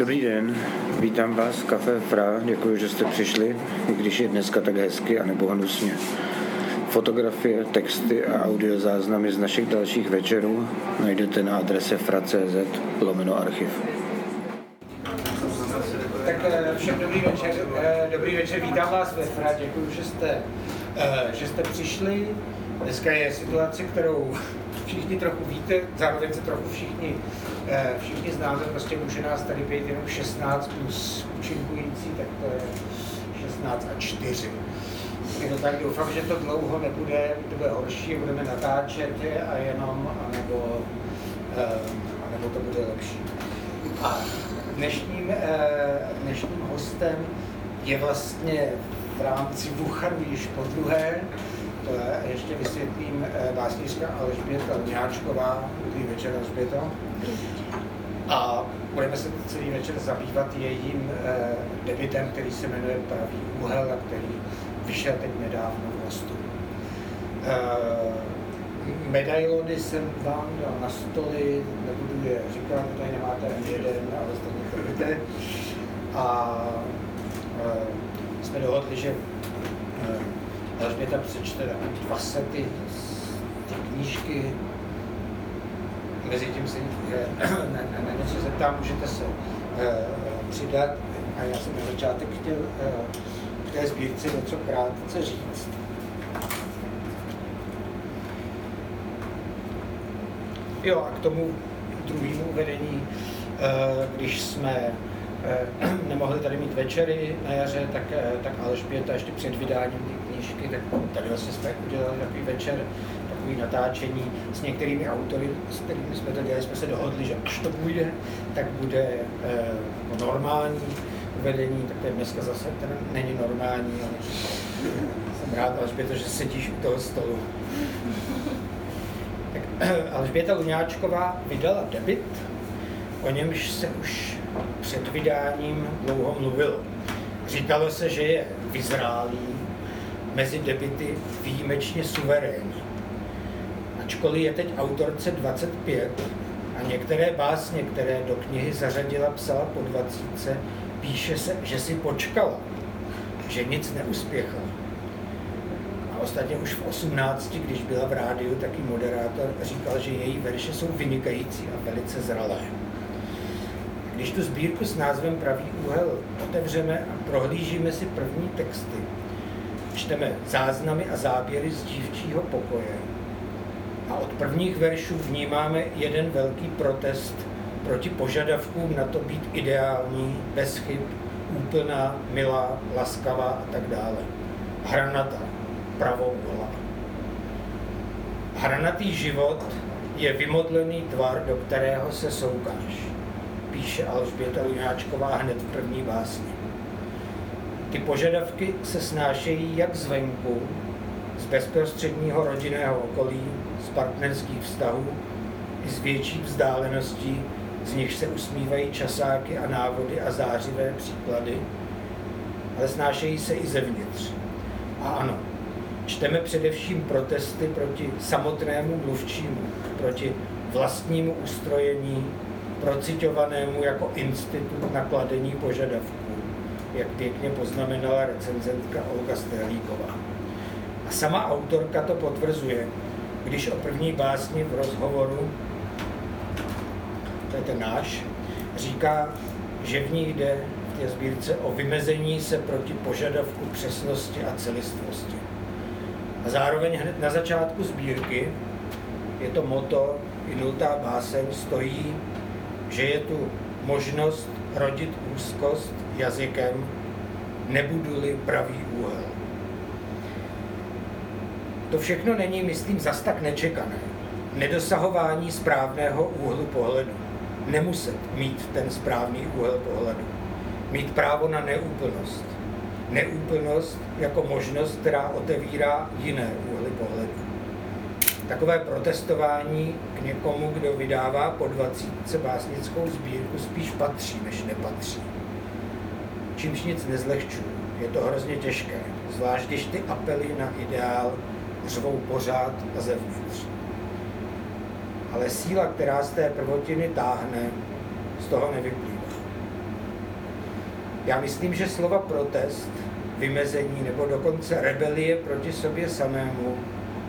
Dobrý den, vítám vás v Café Fra, děkuji, že jste přišli, i když je dneska tak hezky a nebo hnusně. Fotografie, texty a audiozáznamy z našich dalších večerů najdete na adrese fra.cz lomeno archiv. Tak eh, všem dobrý večer, eh, dobrý večer, vítám vás ve Fra, děkuji, že jste, eh, že jste přišli. Dneska je situace, kterou všichni trochu víte, zároveň se trochu všichni, všichni znáte, prostě může nás tady být jenom 16 plus účinkující, tak to je 16 a 4. Je to tak, doufám, že to dlouho nebude, to bude horší, budeme natáčet a jenom, anebo, anebo to bude lepší. A dnešním, dnešním hostem je vlastně v rámci Wuhanu již po druhé, to je, ještě vysvětlím, básnířka Alžběta Lňáčková, dobrý večer Alžběto. A budeme se celý večer zabývat jejím debitem, který se jmenuje Pravý úhel a který vyšel teď nedávno v Rostu. Medailony jsem vám dal na stoly, nebudu je říkat, tady nemáte ani jeden, ale stejně to víte. A e, jsme dohodli, že Alžběta přečte dva sety z té knížky. Mezi tím se e, na, na, na něco zeptám, můžete se e, přidat. A já jsem na začátek chtěl k té sbírce něco krátce říct. Jo, a k tomu druhému uvedení, eh, když jsme eh, nemohli tady mít večery na jaře, tak, eh, tak Alžběta ještě před vydáním té knížky, tak tady vlastně jsme udělali takový večer, takový natáčení s některými autory, s kterými jsme to dělali, jsme se dohodli, že až to půjde, tak bude normální uvedení, tak to je dneska zase ten není normální, ale jsem rád, Alžběto, že sedíš u toho stolu. Alžběta Luňáčková vydala debit, o němž se už před vydáním dlouho mluvilo. Říkalo se, že je vyzrálý, mezi debity výjimečně suverénní. Ačkoliv je teď autorce 25 a některé básně, které do knihy zařadila, psala po 20, píše se, že si počkala, že nic neuspěchala ostatně už v 18, když byla v rádiu, taky moderátor říkal, že její verše jsou vynikající a velice zralé. Když tu sbírku s názvem Pravý úhel otevřeme a prohlížíme si první texty, čteme záznamy a záběry z dívčího pokoje a od prvních veršů vnímáme jeden velký protest proti požadavkům na to být ideální, bez chyb, úplná, milá, laskavá a tak dále. Hranata, pravou hlava. Hranatý život je vymodlený tvar, do kterého se soukáš, píše Alžběta Lunáčková hned v první básni. Ty požadavky se snášejí jak zvenku, bezprostředního rodinného okolí, z partnerských vztahů, i z větší vzdáleností, z nich se usmívají časáky a návody a zářivé příklady, ale snášejí se i zevnitř. A ano, čteme především protesty proti samotnému mluvčímu, proti vlastnímu ustrojení, procitovanému jako institut nakladení požadavků, jak pěkně poznamenala recenzentka Olga Sterlíková. A sama autorka to potvrzuje, když o první básni v rozhovoru, to je ten náš, říká, že v ní jde v té sbírce o vymezení se proti požadavku přesnosti a celistvosti. A zároveň hned na začátku sbírky je to moto i nultá báseň stojí, že je tu možnost rodit úzkost jazykem, nebudu-li pravý úhel. To všechno není, myslím, zas tak nečekané. Nedosahování správného úhlu pohledu. Nemuset mít ten správný úhel pohledu. Mít právo na neúplnost neúplnost jako možnost, která otevírá jiné úhly pohledu. Takové protestování k někomu, kdo vydává po 20 básnickou sbírku, spíš patří, než nepatří. Čímž nic nezlehčuju. Je to hrozně těžké, zvlášť když ty apely na ideál řvou pořád a zevnitř. Ale síla, která z té prvotiny táhne, z toho nevyplývá. Já myslím, že slova protest, vymezení nebo dokonce rebelie proti sobě samému,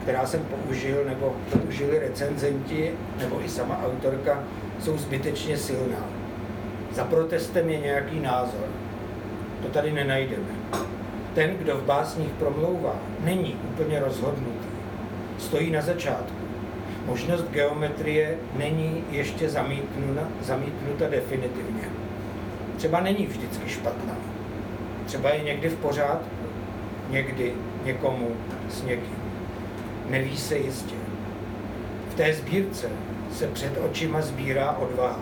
která jsem použil nebo použili recenzenti nebo i sama autorka, jsou zbytečně silná. Za protestem je nějaký názor. To tady nenajdeme. Ten, kdo v básních promlouvá, není úplně rozhodnutý. Stojí na začátku. Možnost geometrie není ještě zamítnuta, zamítnuta definitivně. Třeba není vždycky špatná. Třeba je někdy v pořádku, někdy někomu s někým. Neví se jistě. V té sbírce se před očima sbírá odvaha.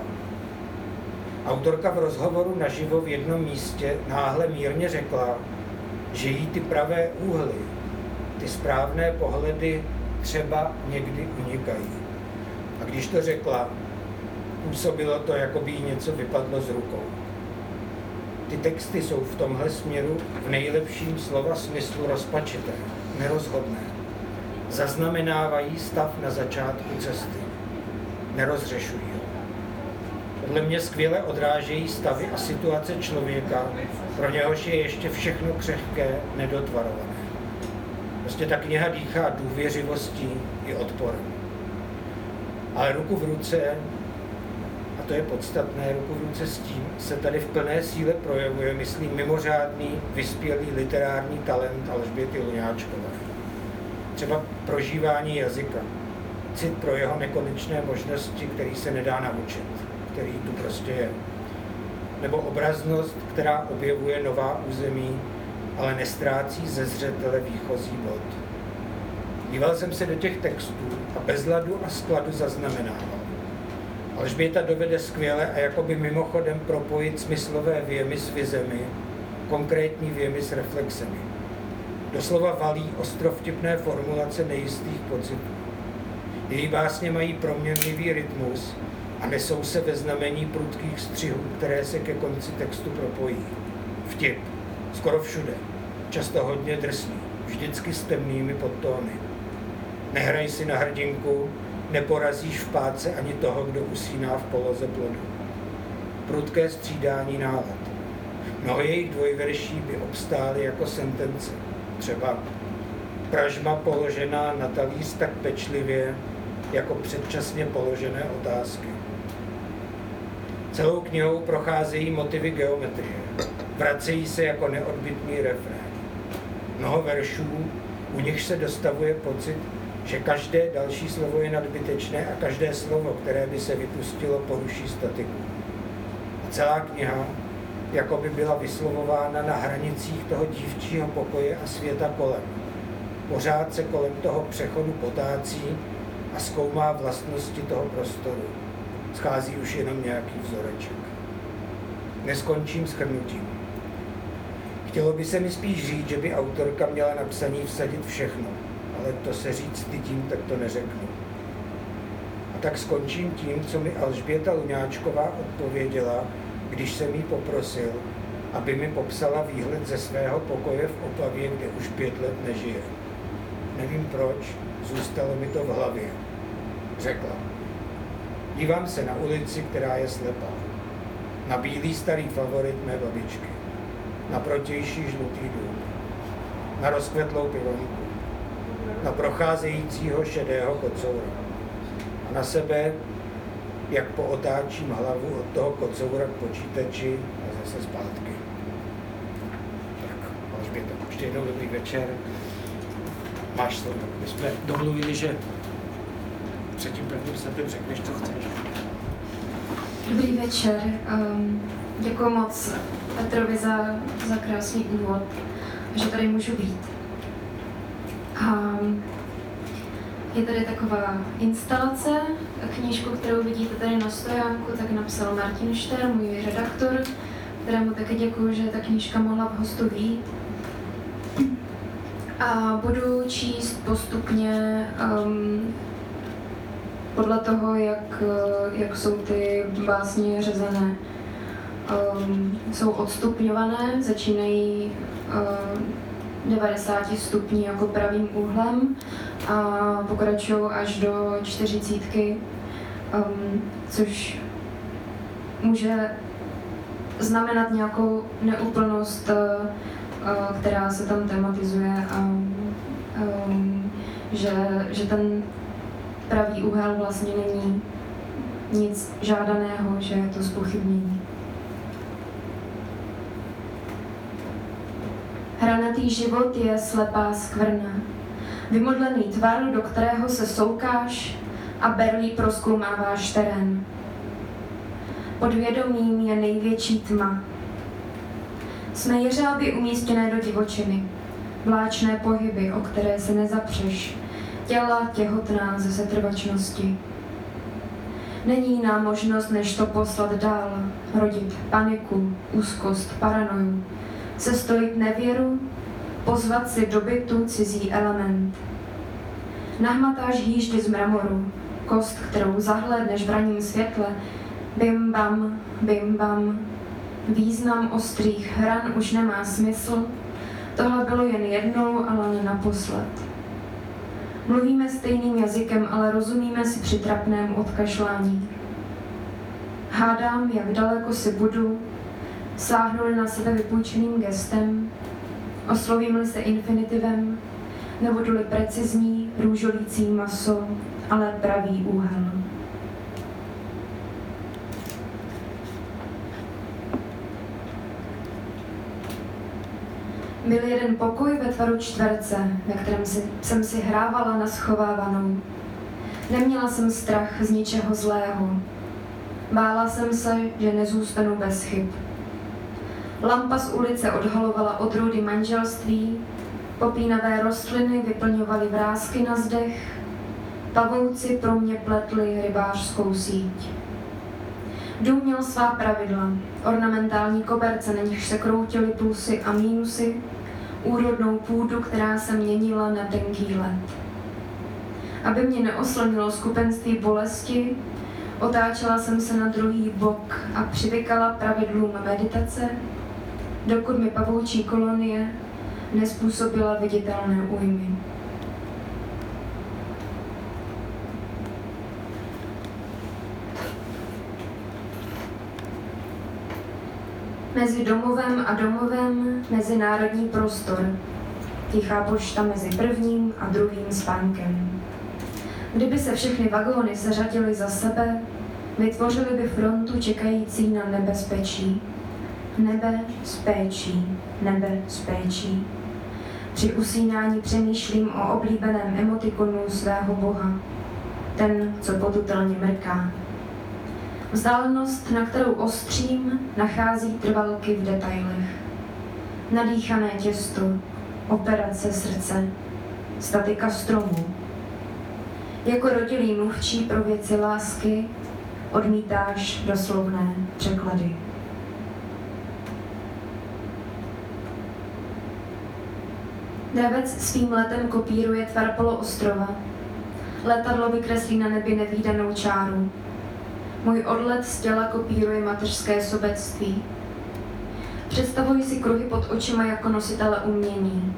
Autorka v rozhovoru naživo v jednom místě náhle mírně řekla, že jí ty pravé úhly, ty správné pohledy třeba někdy unikají. A když to řekla, působilo to, jako by jí něco vypadlo z rukou. Ty texty jsou v tomhle směru v nejlepším slova smyslu rozpačité, nerozhodné. Zaznamenávají stav na začátku cesty. Nerozřešují. Podle mě skvěle odrážejí stavy a situace člověka, pro něhož je ještě všechno křehké, nedotvarované. Prostě ta kniha dýchá důvěřivostí i odporem. Ale ruku v ruce, a to je podstatné, ruku v ruce s tím se tady v plné síle projevuje, myslím, mimořádný, vyspělý literární talent Alžběty Luňáčkové. Třeba prožívání jazyka, cit pro jeho nekonečné možnosti, který se nedá naučit, který tu prostě je. Nebo obraznost, která objevuje nová území, ale nestrácí ze zřetele výchozí bod. Díval jsem se do těch textů a bez ladu a skladu zaznamenával. Alžběta dovede skvěle a jakoby mimochodem propojit smyslové věmy s vizemi, konkrétní věmy s reflexemi. Doslova valí ostrovtipné formulace nejistých pocitů. Její básně mají proměnlivý rytmus a nesou se ve znamení prudkých střihů, které se ke konci textu propojí. Vtip. Skoro všude. Často hodně drsný. Vždycky s temnými podtóny. Nehraj si na hrdinku, neporazíš v páce ani toho, kdo usíná v poloze plodu. Prudké střídání nálad. Mnoho jejich dvojverší by obstály jako sentence. Třeba pražma položená na talíř tak pečlivě, jako předčasně položené otázky. Celou knihou procházejí motivy geometrie. Vracejí se jako neodbitný refrén. Mnoho veršů, u nich se dostavuje pocit, že každé další slovo je nadbytečné a každé slovo, které by se vypustilo, poruší statiku. A celá kniha jako by byla vyslovována na hranicích toho dívčího pokoje a světa kolem. Pořád se kolem toho přechodu potácí a zkoumá vlastnosti toho prostoru. Schází už jenom nějaký vzoreček. Neskončím s chrnutím. Chtělo by se mi spíš říct, že by autorka měla napsaní vsadit všechno, ale to se říct stydím, tak to neřeknu. A tak skončím tím, co mi Alžběta Luňáčková odpověděla, když jsem jí poprosil, aby mi popsala výhled ze svého pokoje v Opavě, kde už pět let nežije. Nevím proč, zůstalo mi to v hlavě. Řekla. Dívám se na ulici, která je slepá. Na bílý starý favorit mé babičky. Na protější žlutý dům. Na rozkvetlou pivonku. Na procházejícího šedého kocoura. A na sebe, jak pootáčím hlavu od toho kocoura k počítači a zase zpátky. Tak, Alžběta, ještě jednou dobrý večer. Máš slovo. My jsme domluvili, že před tím prvním setem řekneš, co chceš. Dobrý večer. Um, děkuji moc Petrovi za, za krásný úvod, že tady můžu být. Um, je tady taková instalace, knížku, kterou vidíte tady na stojánku, tak napsal Martin Šter, můj redaktor, kterému také děkuji, že ta knížka mohla v hostu být. A budu číst postupně um, podle toho, jak, jak jsou ty básně řezané. Um, jsou odstupňované, začínají um, 90 stupní jako pravým úhlem a pokračují až do čtyřicítky, um, což může znamenat nějakou neúplnost, uh, uh, která se tam tematizuje a um, že, že ten pravý úhel vlastně není nic žádaného, že je to zpochybnění. Hranatý život je slepá skvrna. Vymodlený tvar, do kterého se soukáš a berlí proskoumáváš terén. Podvědomím je největší tma. Jsme jeřáby umístěné do divočiny, vláčné pohyby, o které se nezapřeš, těla těhotná ze setrvačnosti. Není nám možnost, než to poslat dál, rodit paniku, úzkost, paranoju, sestojit nevěru, pozvat si do bytu cizí element. Nahmatáš jíždy z mramoru, kost, kterou zahledneš v raním světle, bim bam, bim bam. Význam ostrých hran už nemá smysl, tohle bylo jen jednou, ale naposled. Mluvíme stejným jazykem, ale rozumíme si při trapném odkašlání. Hádám, jak daleko si budu, sáhnu na sebe vypůjčeným gestem, oslovím-li se infinitivem, nebudu-li precizní, růžolící maso, ale pravý úhel. Byl jeden pokoj ve tvaru čtverce, ve kterém si, jsem si hrávala na schovávanou. Neměla jsem strach z ničeho zlého. Bála jsem se, že nezůstanu bez chyb. Lampa z ulice odhalovala odrůdy manželství, popínavé rostliny vyplňovaly vrázky na zdech, pavouci pro mě pletli rybářskou síť. Dům měl svá pravidla, ornamentální koberce, na nichž se kroutily plusy a mínusy, úrodnou půdu, která se měnila na tenký led. Aby mě neoslnilo skupenství bolesti, otáčela jsem se na druhý bok a přivykala pravidlům meditace, dokud mi pavoučí kolonie nespůsobila viditelné újmy. Mezi domovem a domovem mezinárodní prostor. Tichá pošta mezi prvním a druhým spánkem. Kdyby se všechny vagóny seřadily za sebe, vytvořili by frontu čekající na nebezpečí. Nebe s péčí, nebe s péčí. Při usínání přemýšlím o oblíbeném emotikonu svého boha, ten, co potutelně mrká. Vzdálenost, na kterou ostřím, nachází trvalky v detailech. Nadýchané těsto, operace srdce, statika stromu. Jako rodilý mluvčí pro věci lásky odmítáš doslovné překlady. Dravec svým letem kopíruje tvar poloostrova. Letadlo vykreslí na nebi nevýdanou čáru. Můj odlet z těla kopíruje mateřské sobectví. Představuji si kruhy pod očima jako nositele umění.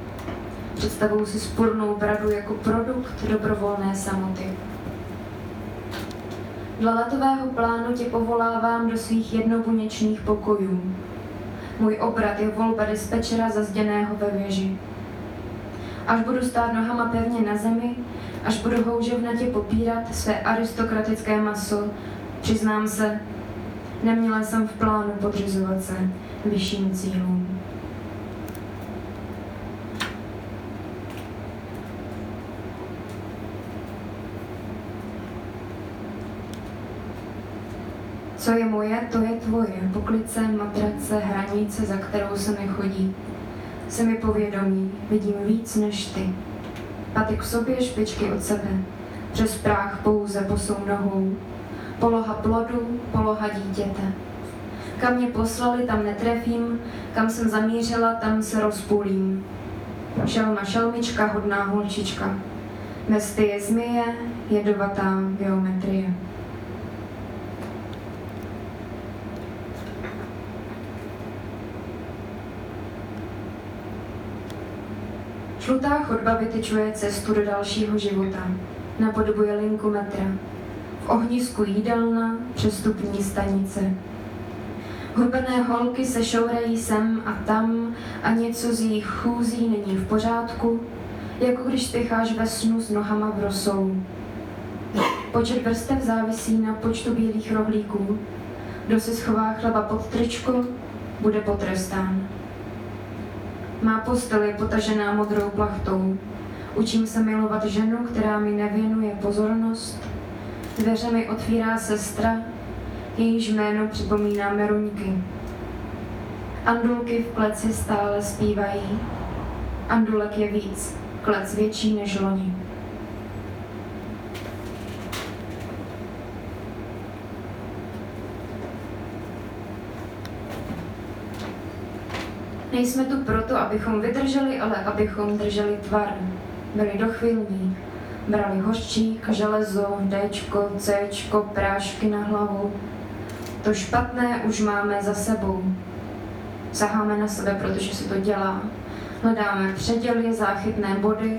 Představuji si spurnou bradu jako produkt dobrovolné samoty. Dle letového plánu tě povolávám do svých jednobuněčných pokojů. Můj obrat je volba dispečera zazděného ve věži. Až budu stát nohama pevně na zemi, až budu houževnatě popírat své aristokratické maso, Přiznám se, neměla jsem v plánu podřizovat se vyšším cílům. Co je moje, to je tvoje. Poklice, matrace, hranice, za kterou se nechodí. Se mi povědomí, vidím víc než ty. Paty k sobě, špičky od sebe. Přes práh pouze posou nohou, poloha plodu, poloha dítěte. Kam mě poslali, tam netrefím, kam jsem zamířila, tam se rozpůlím. Šelma šelmička, hodná holčička. Mesty je zmije, jedovatá geometrie. Žlutá chodba vytyčuje cestu do dalšího života. Napodobuje linku metra v ohnisku jídelna, přestupní stanice. Hubené holky se šourají sem a tam a něco z jejich chůzí není v pořádku, jako když spěcháš ve snu s nohama v rosolu. Počet vrstev závisí na počtu bílých rohlíků. Kdo si schová chleba pod tričko, bude potrestán. Má postel je potažená modrou plachtou. Učím se milovat ženu, která mi nevěnuje pozornost. Dveře mi otvírá sestra, jejíž jméno připomíná Meruňky. Andulky v pleci stále zpívají. Andulek je víc, klec větší než loni. Nejsme tu proto, abychom vydrželi, ale abychom drželi tvar. Byli dochvilní. Brali hořčík, železo, Dčko, Cčko, prášky na hlavu. To špatné už máme za sebou. Saháme na sebe, protože se to dělá. Hledáme předěly, záchytné body.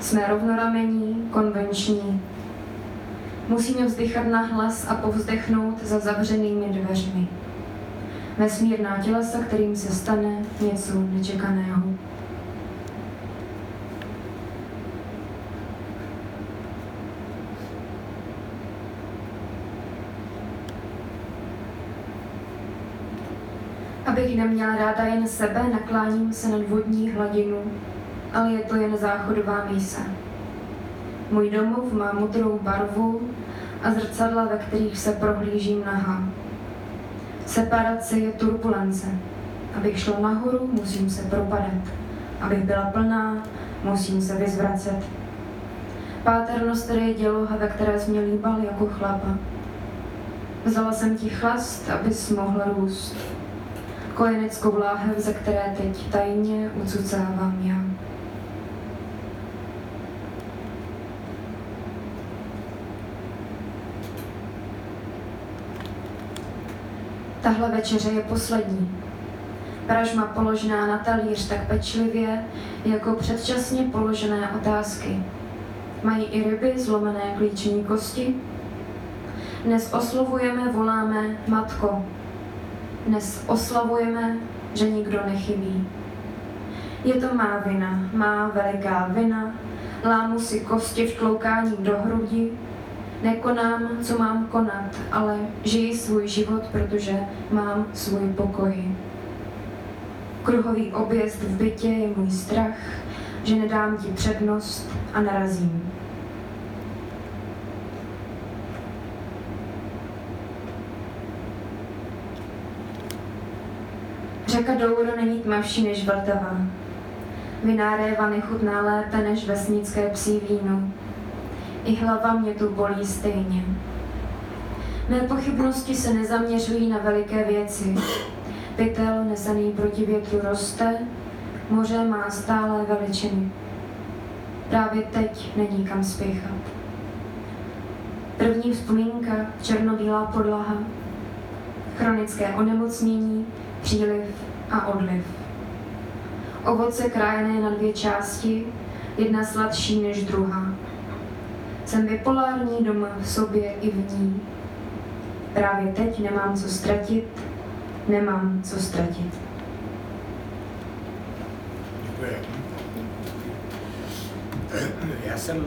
Jsme rovnoramení, konvenční. Musíme vzdychat na hlas a povzdechnout za zavřenými dveřmi vesmírná tělesa, kterým se stane něco nečekaného. Abych neměla ráda jen sebe, nakláním se nad vodní hladinu, ale je to jen záchodová mísa. Můj domov má modrou barvu a zrcadla, ve kterých se prohlížím nahá. Separace je turbulence. Abych šla nahoru, musím se propadat. Abych byla plná, musím se vyzvracet. Páternost tedy je děloha, ve které jsi mě líbal jako chlapa. Vzala jsem ti chlast, abys mohl růst. Kojeneckou láhev, ze které teď tajně ucucávám já. Tahle večeře je poslední. Pražma položená na talíř tak pečlivě, jako předčasně položené otázky. Mají i ryby zlomené klíčení kosti? Dnes oslovujeme, voláme Matko. Dnes oslavujeme, že nikdo nechybí. Je to má vina, má veliká vina, lámu si kosti v tloukání do hrudi, Nekonám, co mám konat, ale žiji svůj život, protože mám svůj pokoj. Kruhový objezd v bytě je můj strach, že nedám ti přednost a narazím. Řeka Douro není tmavší než Vltava. Vináréva nechutná lépe než vesnické psí víno i hlava mě tu bolí stejně. Mé pochybnosti se nezaměřují na veliké věci. Pytel nesaný proti větru roste, moře má stále veličiny. Právě teď není kam spěchat. První vzpomínka, černobílá podlaha, chronické onemocnění, příliv a odliv. Ovoce krájené na dvě části, jedna sladší než druhá. Jsem bipolární doma v sobě i v ní. Právě teď nemám co ztratit, nemám co ztratit. Já jsem,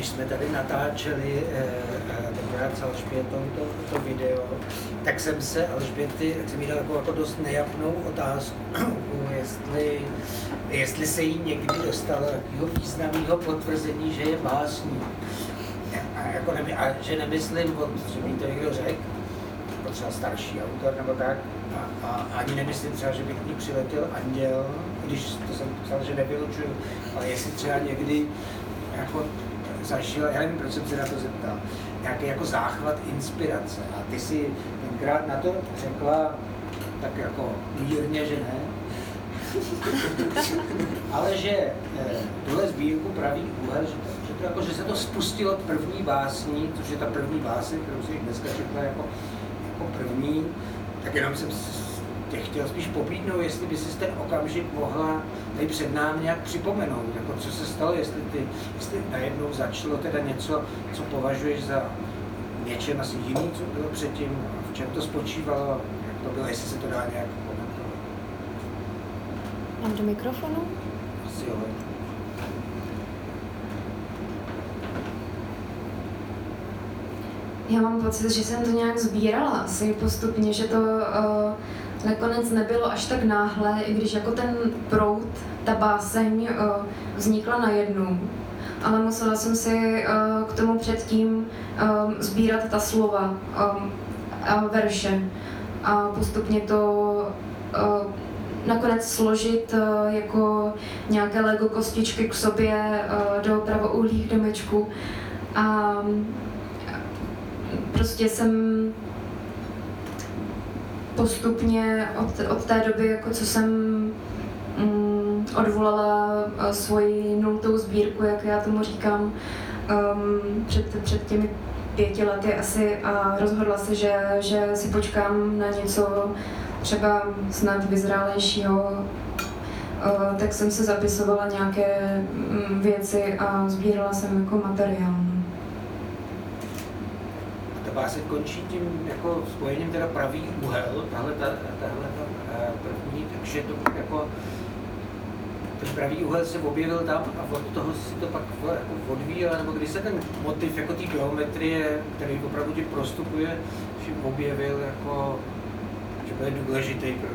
když jsme tady natáčeli eh, eh, tenkrát s Alžbětou to, to video, tak jsem se Alžběty, tak jsem jí dal jako, jako dost nejapnou otázku, jestli jestli se jí někdy dostalo takového významného potvrzení, že je básník. A, jako nemy, a že nemyslím, že by to někdo řekl, jako třeba starší autor nebo tak, a, a ani nemyslím třeba, že by k ní přiletěl anděl, když to jsem psal, že nevylučuju, ale jestli třeba někdy jako zažil, já nevím, proč jsem se na to zeptal, nějaký jako záchvat inspirace. A ty si tenkrát na to řekla tak jako mírně, že ne, ale že eh, tuhle sbírku pravý úhel, že, že, to jako, že se to spustilo od první básní, což je ta první básně, kterou si dneska četla jako, jako první, tak jenom jsem tě chtěl spíš pobídnout, jestli by si ten okamžik mohla tady před námi nějak připomenout, jako co se stalo, jestli, ty, jestli najednou začalo teda něco, co považuješ za něčem asi jiný, co bylo předtím, v čem to spočívalo, to bylo, jestli se to dá nějak komentovat. Mám do mikrofonu? Asi jo. Já mám pocit, že jsem to nějak sbírala asi postupně, že to uh, nakonec nebylo až tak náhle, i když jako ten prout, ta báseň uh, vznikla najednou. Ale musela jsem si uh, k tomu předtím um, sbírat ta slova a verše a postupně to nakonec složit jako nějaké Lego kostičky k sobě do pravoúhlých domečků. A prostě jsem postupně od, od té doby, jako co jsem mm, odvolala uh, svoji nultou sbírku, jak já tomu říkám, um, před, před těmi pěti lety asi a rozhodla se, že, že si počkám na něco třeba snad vyzrálejšího, uh, tak jsem se zapisovala nějaké um, věci a sbírala jsem jako materiál ta báseň končí tím jako spojením teda pravý úhel, tahle ta, tahle ta eh, první, takže to jako ten pravý úhel se objevil tam a od toho si to pak jako odvíjel, nebo když se ten motiv jako té geometrie, který opravdu ti prostupuje, že objevil jako, že bude důležitý pro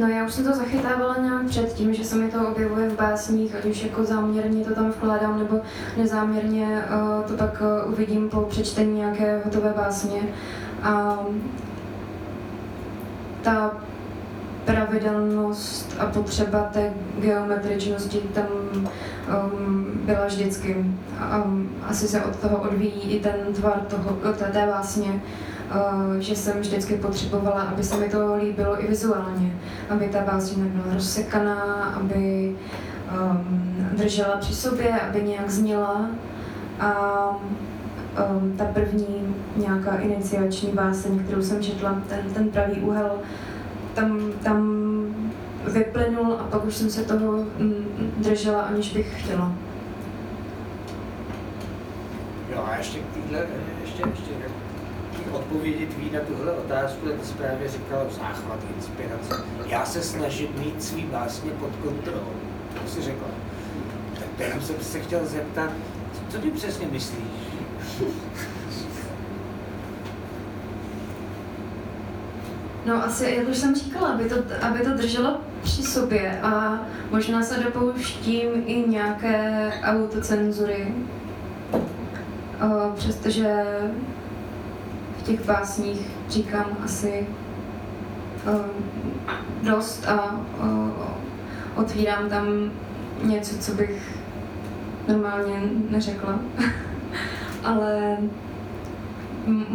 No já už jsem to zachytávala nějak předtím, že se mi to objevuje v básních, ať už jako záměrně to tam vkládám, nebo nezáměrně uh, to pak uh, uvidím po přečtení nějaké hotové básně. A ta pravidelnost a potřeba té geometričnosti tam um, byla vždycky. Um, asi se od toho odvíjí i ten tvar toho, té, té básně. Eh, že jsem vždycky potřebovala, aby se mi to líbilo i vizuálně, aby ta bázeň nebyla rozsekaná, aby um, držela při sobě, aby nějak zněla. A um, ta první nějaká iniciační báseň, kterou jsem četla, ten, ten pravý úhel, tam, tam vyplynul a pak už jsem se toho mm, držela, aniž bych chtěla. Jo a ještě týhle, ještě, ještě odpovědi tvý na tuhle otázku, tak jsi právě říkal záchvat, inspirace. Já se snažím mít svý básně pod kontrolou. To jsi řekla. Tak jenom jsem se chtěl zeptat, co ty přesně myslíš? No asi, jak už jsem říkala, aby to, aby to drželo při sobě a možná se dopouštím i nějaké autocenzury, přestože těch básních říkám asi uh, dost a uh, otvírám tam něco, co bych normálně neřekla. Ale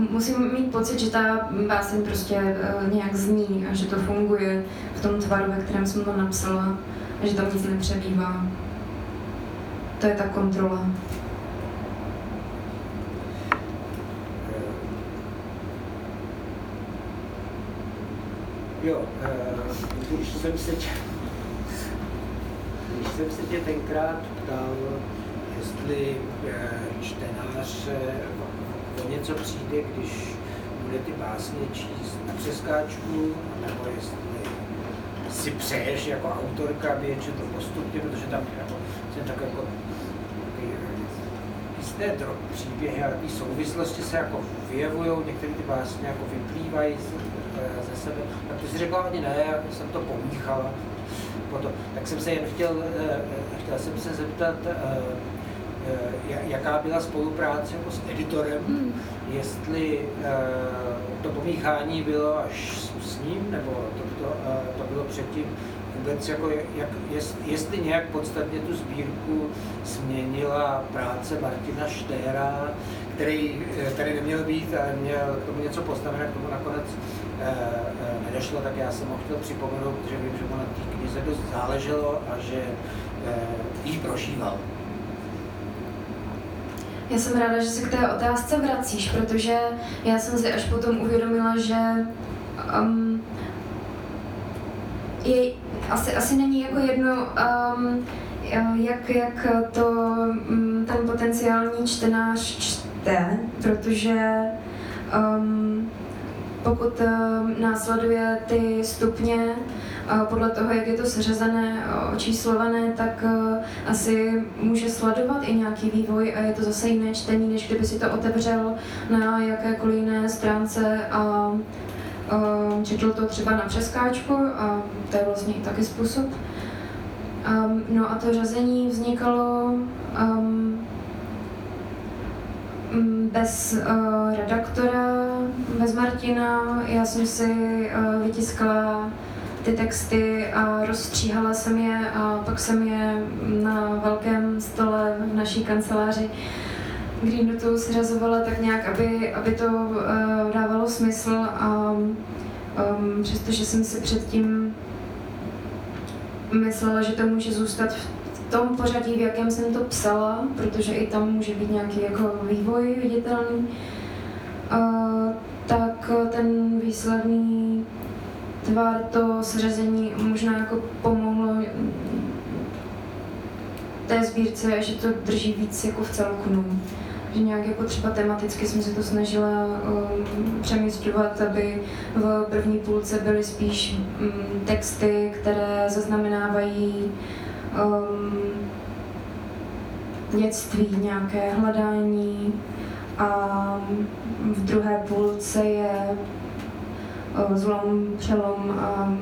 musím mít pocit, že ta báseň prostě uh, nějak zní a že to funguje v tom tvaru, ve kterém jsem to napsala a že tam nic nepřebývá. To je ta kontrola. Jo, uh, když jsem se tě, když jsem se tě tenkrát ptal, jestli uh, čtenář o něco přijde, když bude ty básně číst na přeskáčku, nebo jestli si přeješ jako autorka, aby je četl postupně, protože tam jako, jsem tak jako jisté příběhy a ty souvislosti se jako vyjevují, některé ty básně jako vyplývají ze sebe. Tak ty si řekla ani ne, já jsem to pomíchala. Potom. Tak jsem se jen chtěl, eh, eh, chtěl jsem se zeptat, eh, jaká byla spolupráce jako s editorem, hmm. jestli to pomíchání bylo až s ním, nebo to, to, to bylo předtím vůbec, jako jak, jest, jestli nějak podstatně tu sbírku změnila práce Martina Štéra, který tady neměl být a měl k tomu něco postavené, k tomu nakonec Eh, eh, nedošlo, tak já jsem ho chtěl připomenout, protože vím, že mu na té knize dost záleželo a že eh, ji prožíval. Já jsem ráda, že se k té otázce vracíš, protože já jsem si až potom uvědomila, že um, je, asi, asi není jako jedno, um, jak, jak to um, ten potenciální čtenář čte, protože um, pokud uh, následuje ty stupně uh, podle toho, jak je to seřazené, očíslované, tak asi může sledovat i nějaký vývoj a je to zase jiné čtení, než kdyby si to otevřel na jakékoliv jiné stránce a uh, četl to třeba na přeskáčku a to je vlastně i taky způsob. Um, no a to řazení vznikalo um, bez uh, redaktora, bez Martina. Já jsem si uh, vytiskla ty texty a rozstříhala jsem je a pak jsem je na velkém stole v naší kanceláři Green Dotu seřazovala tak nějak, aby, aby to uh, dávalo smysl a um, přestože jsem si předtím myslela, že to může zůstat v tom pořadí, v jakém jsem to psala, protože i tam může být nějaký jako vývoj viditelný, uh, tak ten výsledný tvar, to seřazení možná jako pomohlo té sbírce, že to drží víc jako v celku. No. Že nějak jako třeba tematicky jsem se to snažila um, přemysťovat, aby v první půlce byly spíš um, texty, které zaznamenávají um, dětství, nějaké hledání a v druhé půlce je uh, zlom, přelom a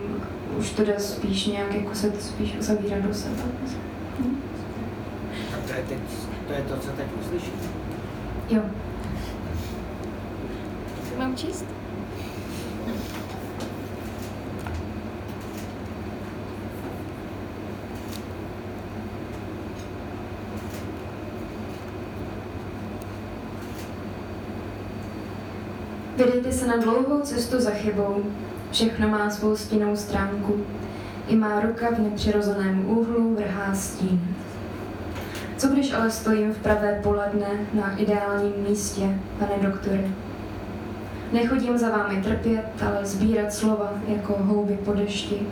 už to jde spíš nějak jako se to spíš uzavírat do sebe. To je, teď, to je to, co teď uslyšíte. Jo. Mám číst? Vydejte se na dlouhou cestu za chybou. Všechno má svou stinnou stránku. I má ruka v nepřirozeném úhlu vrhá stín. Když ale stojím v pravé poledne na ideálním místě, pane doktore? Nechodím za vámi trpět, ale sbírat slova jako houby po dešti.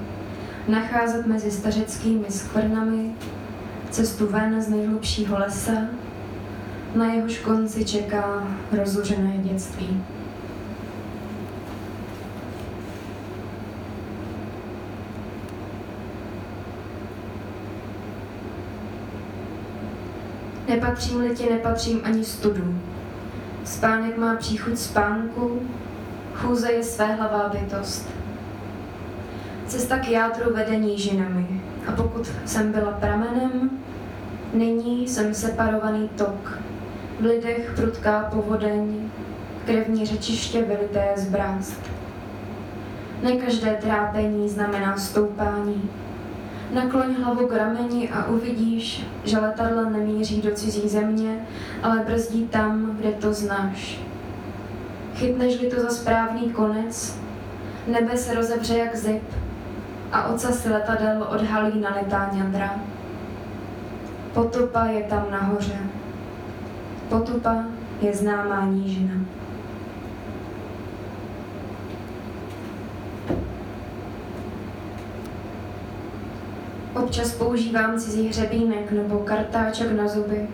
Nacházet mezi stařeckými skvrnami cestu ven z nejhlubšího lesa, na jehož konci čeká rozuřené dětství. Nepatřím-li ti, nepatřím ani studu. Spánek má příchuť spánku, chůze je své hlavá bytost. Cesta k jádru vede nížinami a pokud jsem byla pramenem, nyní jsem separovaný tok. V lidech prudká povodeň, krevní řečiště vylité zbrást. Ne každé trápení znamená stoupání, Nakloň hlavu k rameni a uvidíš, že letadla nemíří do cizí země, ale brzdí tam, kde to znáš. Chytneš-li to za správný konec, nebe se rozevře jak zip a ocasy letadel odhalí nalitá ňadra. Potupa je tam nahoře. Potupa je známá nížina. Občas používám cizí hřebínek nebo kartáček na zuby.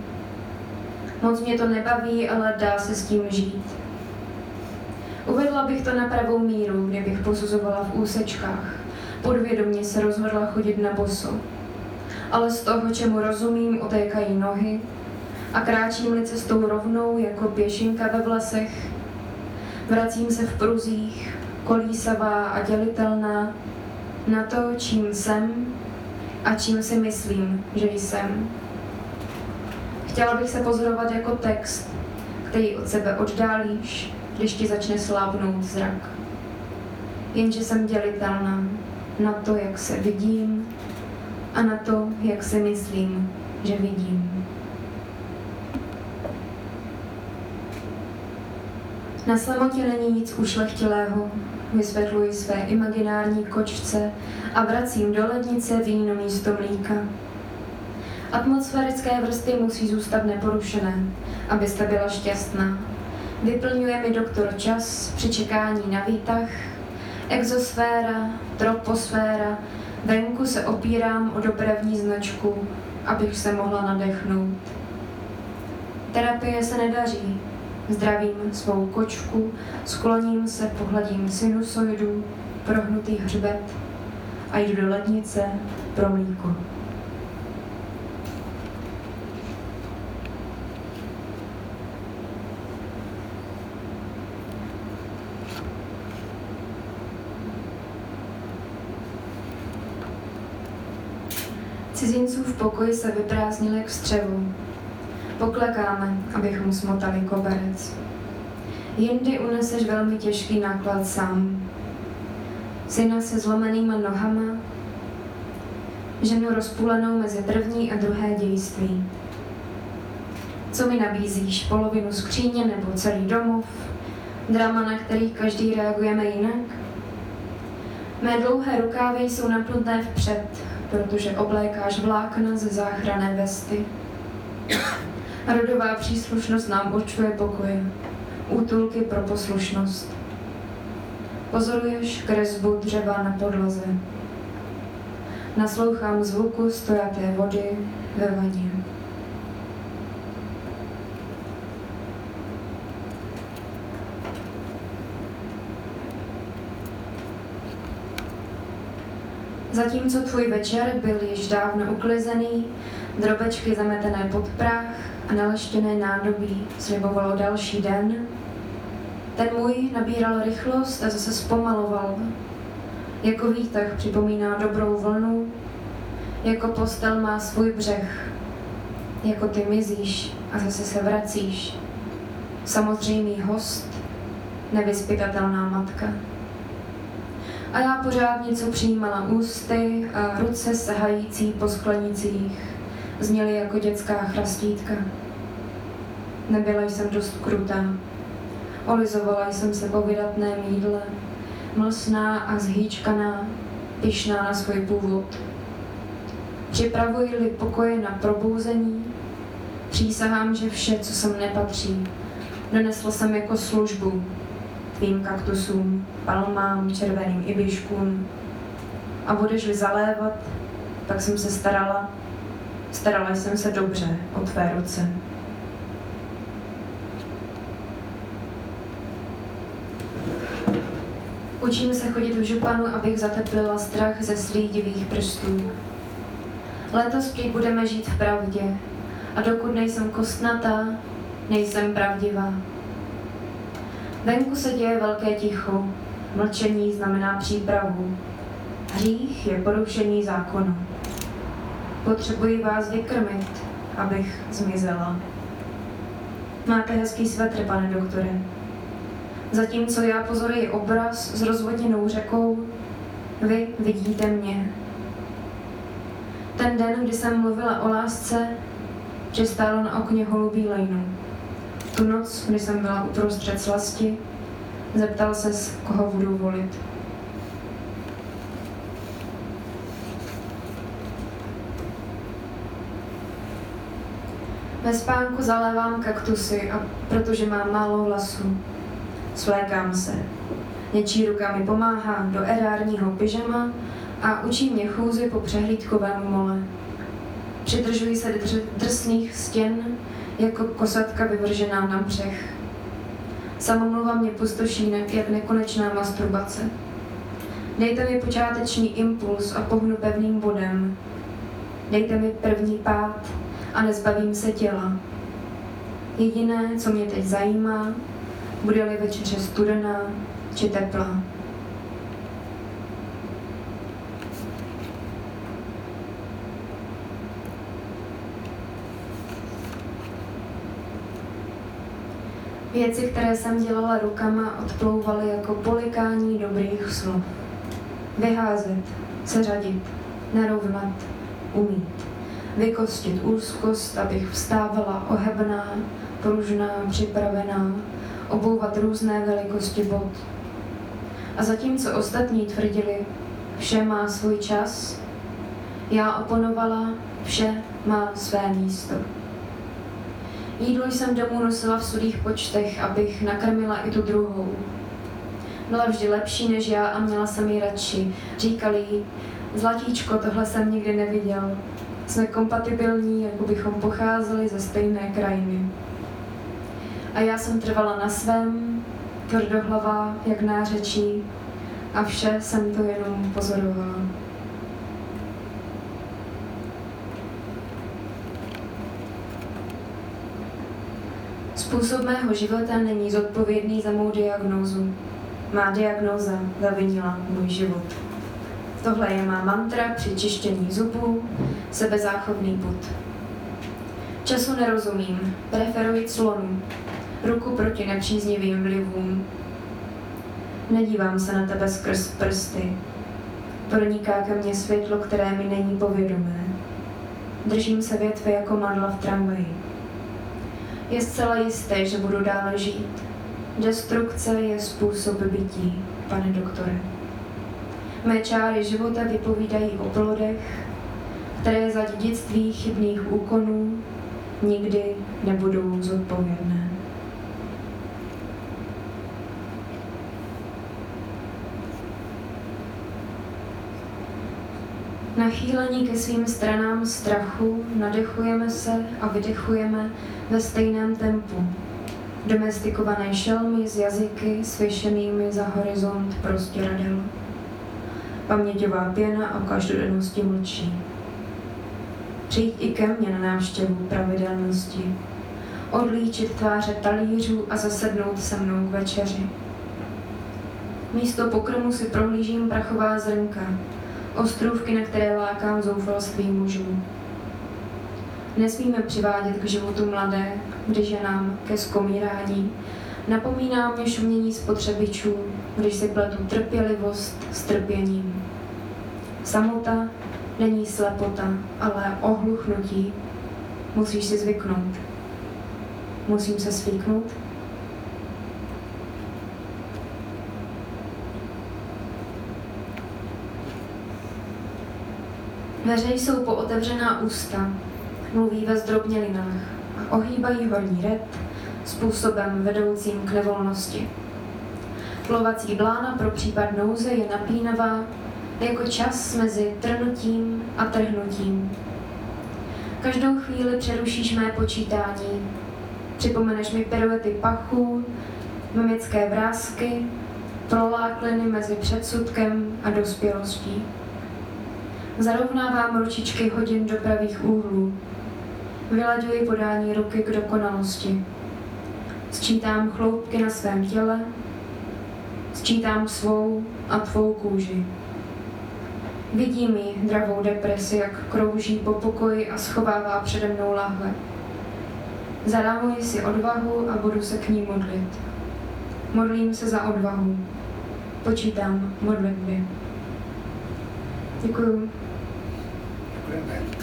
Moc mě to nebaví, ale dá se s tím žít. Uvedla bych to na pravou míru, kdybych posuzovala v úsečkách. Podvědomě se rozhodla chodit na boso. Ale z toho, čemu rozumím, otékají nohy a kráčím-li cestou rovnou jako pěšinka ve vlasech. Vracím se v pruzích, kolísavá a dělitelná, na to, čím jsem a čím si myslím, že jsem. Chtěla bych se pozorovat jako text, který od sebe oddálíš, když ti začne slábnout zrak. Jenže jsem dělitelná na to, jak se vidím a na to, jak si myslím, že vidím. Na samotě není nic ušlechtilého, vysvětluji své imaginární kočce a vracím do lednice víno místo mlíka. Atmosférické vrsty musí zůstat neporušené, abyste byla šťastná. Vyplňuje mi doktor čas při čekání na výtah, exosféra, troposféra, venku se opírám o dopravní značku, abych se mohla nadechnout. Terapie se nedaří, zdravím svou kočku, skloním se, pohladím sinusoidu, prohnutý hřbet a jdu do lednice pro mlíko. Cizinců v pokoji se vyprázdnil jak střevu. Poklekáme, abychom smotali koberec. Jindy uneseš velmi těžký náklad sám. Syna se zlomenýma nohama, ženu rozpůlenou mezi první a druhé dějství. Co mi nabízíš? Polovinu skříně nebo celý domov? Drama, na který každý reagujeme jinak? Mé dlouhé rukávy jsou napnuté vpřed, protože oblékáš vlákna ze záchranné vesty. A rodová příslušnost nám určuje pokoje, útulky pro poslušnost. Pozoruješ kresbu dřeva na podlaze. Naslouchám zvuku stojaté vody ve vaně. Zatímco tvůj večer byl již dávno uklizený, drobečky zametené pod prach a naleštěné nádobí slibovalo další den, ten můj nabíral rychlost a zase zpomaloval. Jako výtah připomíná dobrou vlnu, jako postel má svůj břeh, jako ty mizíš a zase se vracíš. Samozřejmý host, nevyspytatelná matka. A já pořád něco přijímala ústy a ruce sahající po sklenicích zněly jako dětská chrastítka. Nebyla jsem dost krutá. Olizovala jsem se po vydatném jídle, mlsná a zhýčkaná, pyšná na svůj původ. Připravuji-li pokoje na probouzení, přísahám, že vše, co sem nepatří, donesl jsem jako službu tvým kaktusům, palmám, červeným ibiškům. A budeš-li zalévat, tak jsem se starala, starala jsem se dobře o tvé ruce. Učím se chodit v županu, abych zateplila strach ze slídivých prstů. Letos prý budeme žít v pravdě a dokud nejsem kostnatá, nejsem pravdivá. Venku se děje velké ticho, mlčení znamená přípravu. Hřích je porušení zákonu. Potřebuji vás vykrmit, abych zmizela. Máte hezký svetr, pane doktore. Zatímco já pozoruji obraz s rozvodněnou řekou, vy vidíte mě. Ten den, kdy jsem mluvila o lásce, přistálo na okně holubí lejnu. Tu noc, kdy jsem byla uprostřed slasti, zeptal se, koho budu volit. Ve spánku zalévám kaktusy, a protože mám málo vlasů. Svlékám se. Něčí ruka mi pomáhá do erárního pyžama a učí mě chůzi po přehlídkovém mole. Přidržuji se drsných stěn, jako kosatka vyvržená na břeh. Samomluva mě pustoší jak nekonečná masturbace. Dejte mi počáteční impuls a pohnu pevným bodem. Dejte mi první pád a nezbavím se těla. Jediné, co mě teď zajímá, bude-li večeře studená či teplá. Věci, které jsem dělala rukama, odplouvaly jako polikání dobrých slov. Vyházet, seřadit, narovnat, umít. Vykostit úzkost, abych vstávala ohebná, pružná, připravená, obouvat různé velikosti bod. A zatímco ostatní tvrdili, vše má svůj čas, já oponovala, vše má své místo. Jídlo jsem domů nosila v sudých počtech, abych nakrmila i tu druhou. Byla vždy lepší než já a měla jsem ji radši. Říkali jí, Zlatíčko, tohle jsem nikdy neviděl. Jsme kompatibilní, jako bychom pocházeli ze stejné krajiny. A já jsem trvala na svém, tvrdohlava, jak nářečí, a vše jsem to jenom pozorovala. Způsob mého života není zodpovědný za mou diagnózu. Má diagnóza zavinila můj život. Tohle je má mantra při čištění zubů, sebezáchovný put. Času nerozumím, preferuji clonu, ruku proti nepříznivým vlivům. Nedívám se na tebe skrz prsty. Proniká ke mně světlo, které mi není povědomé. Držím se větve jako madla v tramvaji. Je zcela jisté, že budu dále žít. Destrukce je způsob bytí, pane doktore. Mé čáry života vypovídají o plodech, které za dědictví chybných úkonů nikdy nebudou zodpovědné. Nachýlení ke svým stranám strachu nadechujeme se a vydechujeme ve stejném tempu. Domestikované šelmy z jazyky svěšenými za horizont prostěradel. Paměťová pěna o každodennosti mlčí. Přijít i ke mně na návštěvu pravidelnosti. Odlíčit tváře talířů a zasednout se mnou k večeři. Místo pokrmu si prohlížím prachová zrnka, ostrůvky, na které lákám zoufalství mužů. Nesmíme přivádět k životu mladé, když je nám ke skomírání. Napomíná mě šumění spotřebičů, když si pletu trpělivost s trpěním. Samota není slepota, ale ohluchnutí. Musíš si zvyknout. Musím se svíknout. Dveře jsou pootevřená ústa, mluví ve zdrobnělinách a ohýbají horní red způsobem vedoucím k nevolnosti. Plovací blána pro případ nouze je napínavá jako čas mezi trnutím a trhnutím. Každou chvíli přerušíš mé počítání. Připomeneš mi piruety pachů, mimické vrázky, prolákliny mezi předsudkem a dospělostí. Zarovnávám ručičky hodin do pravých úhlů. Vylaďuji podání ruky k dokonalosti. Sčítám chloupky na svém těle, sčítám svou a tvou kůži. Vidím ji, dravou depresi, jak krouží po pokoji a schovává přede mnou lahve. Zadámuji si odvahu a budu se k ní modlit. Modlím se za odvahu. Počítám modlitby. Děkuju. Amen.